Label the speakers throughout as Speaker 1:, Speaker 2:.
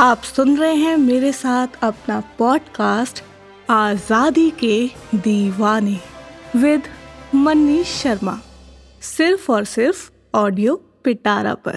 Speaker 1: आप सुन रहे हैं मेरे साथ अपना पॉडकास्ट आज़ादी के दीवाने, विद मनीष शर्मा। सिर्फ़ और सिर्फ़ ऑडियो पिटारा पर।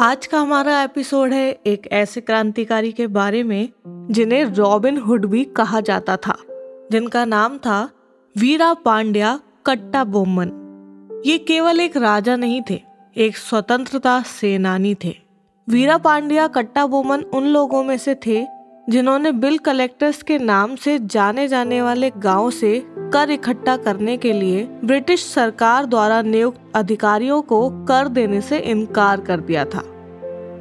Speaker 1: आज का हमारा एपिसोड है एक ऐसे क्रांतिकारी के बारे में, जिन्हें रॉबिन हुड भी कहा जाता था, जिनका नाम था वीरा पांड्या कट्टा बोमन ये केवल एक राजा नहीं थे, एक स्वतंत्रता सेनानी थे। वीरा पांड्या कट्टा बोमन उन लोगों में से थे, जिन्होंने बिल कलेक्टर्स के नाम से जाने जाने वाले गाँव से कर इकट्ठा करने के लिए ब्रिटिश सरकार द्वारा नियुक्त अधिकारियों को कर देने से इनकार कर दिया था।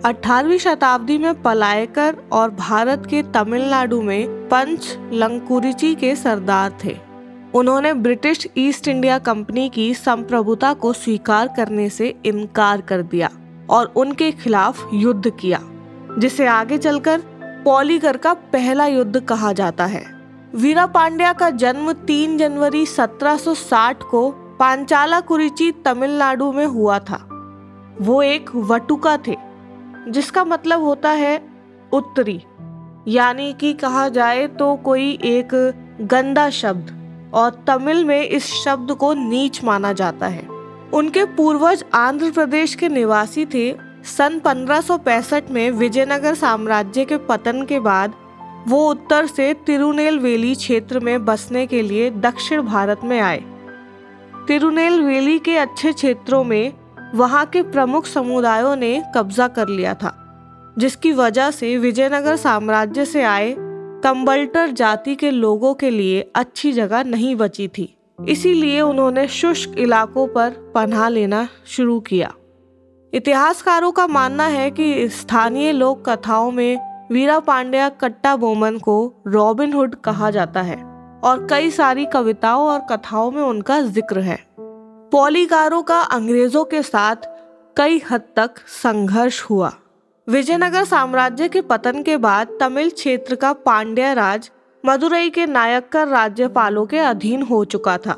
Speaker 1: 18वीं शताब्दी में पलायकर और भारत के तमिलनाडु में पंच लंकुरिची के सरदार थे। उन्होंने ब्रिटिश ईस्ट इंडिया कंपनी की संप्रभुता को स्वीकार करने से इनकार कर दिया। और उनके खिलाफ युद्ध किया, जिसे आगे चलकर पॉलीगर का पहला युद्ध कहा जाता है। वीरा पांड्या का जन्म 3 जनवरी 1760 को पांचाला कुरिची तमिलनाडु में हुआ था। वो एक वटुका थे, जिसका मतलब होता है उत्तरी, यानी कि कहा जाए तो कोई एक गंदा शब्द, और तमिल में इस शब्द को नीच माना जाता है। उनके पूर्वज आंध्र प्रदेश के निवासी थे। सन 1565 में विजयनगर साम्राज्य के पतन के बाद, वो उत्तर से तिरुनेलवेली क्षेत्र में बसने के लिए दक्षिण भारत में आए। तिरुनेलवेली के अच्छे क्षेत्रों में वहाँ के प्रमुख समुदायों ने कब्जा कर लिया था, जिसकी वजह से विजयनगर साम्राज्य से आए कंबल्टर जाति के लोगों के लिए अच्छी जगह नहीं बची थी। इसीलिए उन्होंने शुष्क इलाकों पर पनाह लेना शुरू किया। इतिहासकारों का मानना है कि स्थानीय लोक कथाओं में वीरा पांड्या कट्टा बोमन को रॉबिन हुड कहा जाता है और कई सारी कविताओं और कथाओं में उनका ज़िक्र है। पॉलीगारों का अंग्रेज़ों के साथ कई हद तक संघर्ष हुआ। विजयनगर साम्राज्य के पतन के बाद तमिल क्षेत्र का पांड्या राज मदुरई के नायक्कर राज्यपालों के अधीन हो चुका था।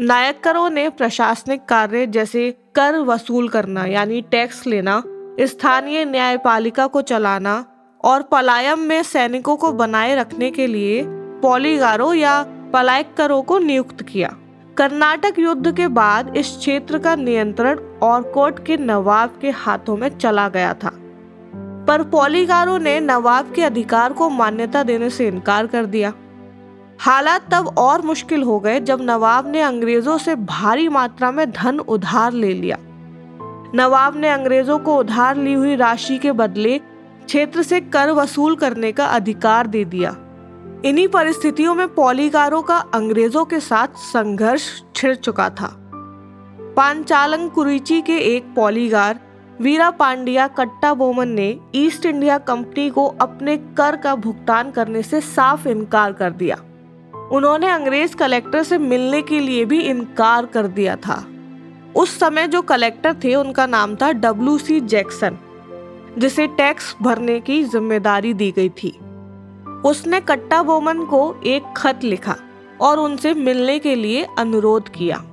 Speaker 1: नायक्करों ने प्रशासनिक कार्य जैसे कर वसूल करना, यानी टैक्स लेना, स्थानीय न्यायपालिका को चलाना और पलायम में सैनिकों को बनाए रखने के लिए पॉलीगारों या पलायकरों को नियुक्त किया। कर्नाटक युद्ध के बाद इस क्षेत्र का नियंत्रण और कोट के नवाब के हाथों में चला गया था। पर पॉलीगारों ने नवाब के अधिकार को मान्यता देने से इनकार कर दिया। हालात तब और मुश्किल हो गए जब नवाब ने अंग्रेज़ों से भारी मात्रा में धन उधार ले लिया। नवाब ने अंग्रेज़ों को उधार ली हुई राशि के बदले क्षेत्र से कर वसूल करने का अधिकार दे दिया। इन्हीं परिस्थितियों में पॉलीगारों का अंग्रेज़ों के साथ संघर्ष छिड़ चुका था। पांचालंग कुरिची के एक पॉलीगार वीरा पांड्या कट्टा बोमन ने ईस्ट इंडिया कंपनी को अपने कर का भुगतान करने से साफ़ इनकार कर दिया। उन्होंने अंग्रेज़ कलेक्टर से मिलने के लिए भी इनकार कर दिया था। उस समय जो कलेक्टर थे, उनका नाम था डब्ल्यू सी जैक्सन जिसे टैक्स भरने की ज़िम्मेदारी दी गई थी। उसने कट्टा बोमन को एक खत लिखा और उनसे मिलने के लिए अनुरोध किया।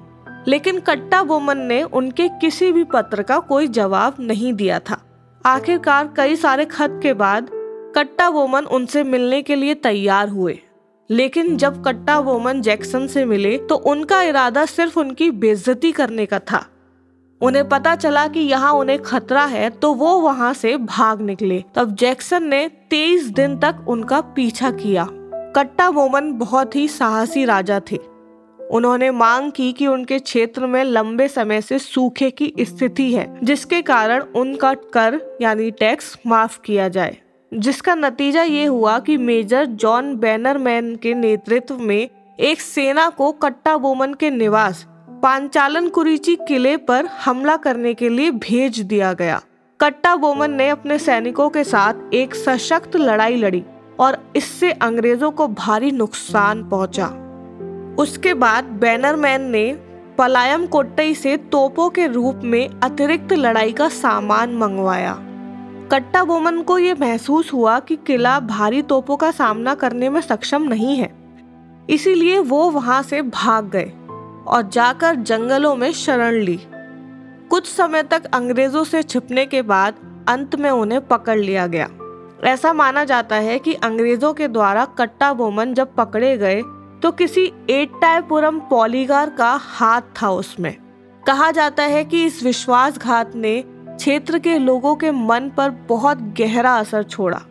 Speaker 1: लेकिन कट्टा बोमन ने उनके किसी भी पत्र का कोई जवाब नहीं दिया था। आखिरकार कई सारे खत के बाद कट्टा बोमन उनसे मिलने के लिए तैयार हुए। लेकिन जब कट्टा बोमन जैक्सन से मिले तो उनका इरादा सिर्फ़ उनकी बेइज्जती करने का था। उन्हें पता चला कि यहाँ उन्हें खतरा है तो वो वहाँ से भाग निकले। तब जैक्सन ने तेईस दिन तक उनका पीछा किया। कट्टा बोमन बहुत ही साहसी राजा थे। उन्होंने मांग की कि उनके क्षेत्र में लंबे समय से सूखे की स्थिति है, जिसके कारण उनका कर यानी टैक्स माफ़ किया जाए। जिसका नतीजा ये हुआ कि मेजर जॉन बैनरमैन के नेतृत्व में एक सेना को कट्टा बोमन के निवास, पांचालन कुरीची किले पर हमला करने के लिए भेज दिया गया। कट्टा बोमन ने अपने सैनिकों के साथ एक सशक्त लड़ाई लड़ी और इससे अंग्रेज़ों को भारी नुकसान पहुँचा। उसके बाद बैनरमैन ने पलायम कोट्टई से तोपों के रूप में अतिरिक्त लड़ाई का सामान मंगवाया। कट्टा बोमन को यह महसूस हुआ कि किला भारी तोपों का सामना करने में सक्षम नहीं है। इसीलिए वो वहाँ से भाग गए और जाकर जंगलों में शरण ली। कुछ समय तक अंग्रेज़ों से छिपने के बाद अंत में उन्हें पकड़ लिया गया। ऐसा माना जाता है कि अंग्रेज़ों के द्वारा कट्टा बोमन जब पकड़े गए तो किसी एटायपुरम पॉलीगार का हाथ था उसमें। कहा जाता है कि इस विश्वासघात ने क्षेत्र के लोगों के मन पर बहुत गहरा असर छोड़ा।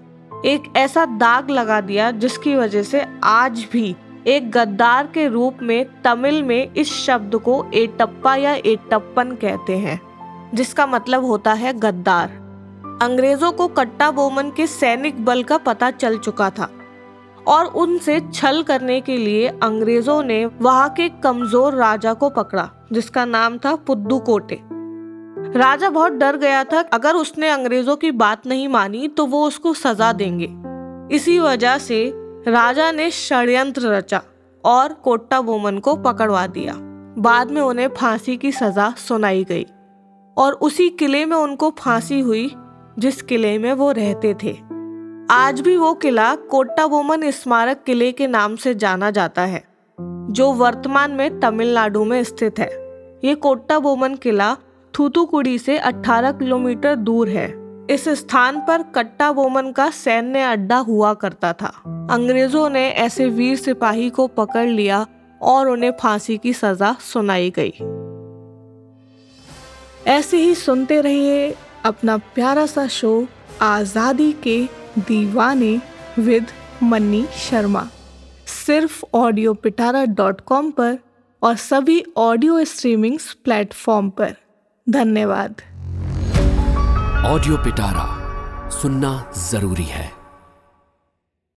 Speaker 1: एक ऐसा दाग लगा दिया जिसकी वजह से आज भी एक गद्दार के रूप में तमिल में इस शब्द को एटप्पा या एटप्पन कहते हैं, जिसका मतलब होता है गद्दार। अंग्रेज़ों को कट्टा बोमन के सैनिक बल का पता चल चुका था। और उनसे छल करने के लिए अंग्रेज़ों ने वहाँ के कमज़ोर राजा को पकड़ा, जिसका नाम था पुद्दुकोटे राजा बहुत डर गया था, अगर उसने अंग्रेज़ों की बात नहीं मानी तो वो उसको सजा देंगे। इसी वजह से राजा ने षड्यंत्र रचा और कोट्टा बोमन को पकड़वा दिया। बाद में उन्हें फांसी की सजा सुनाई गई और उसी किले में उनको फांसी हुई, जिस किले में वो रहते थे। आज भी वो किला कोट्टा बोमन स्मारक किले के नाम से जाना जाता है, जो वर्तमान में तमिलनाडु में स्थित है। ये कोट्टा बोमन किला थूथुकुड़ी से 18 किलोमीटर दूर है। इस स्थान पर कट्टा बोमन का सैन्य अड्डा हुआ करता था। अंग्रेज़ों ने ऐसे वीर सिपाही को पकड़ लिया और उन्हें फांसी की सजा सुनाई गई। ऐसे ही सुनते रहिए अपना प्यारा सा शो आज़ादी के दीवाने विद मनी शर्मा। सिर्फ़ ऑडियो पिटारा डॉट कॉम पर और सभी ऑडियो स्ट्रीमिंग प्लेटफॉर्म पर। धन्यवाद।
Speaker 2: ऑडियो पिटारा सुनना ज़रूरी है।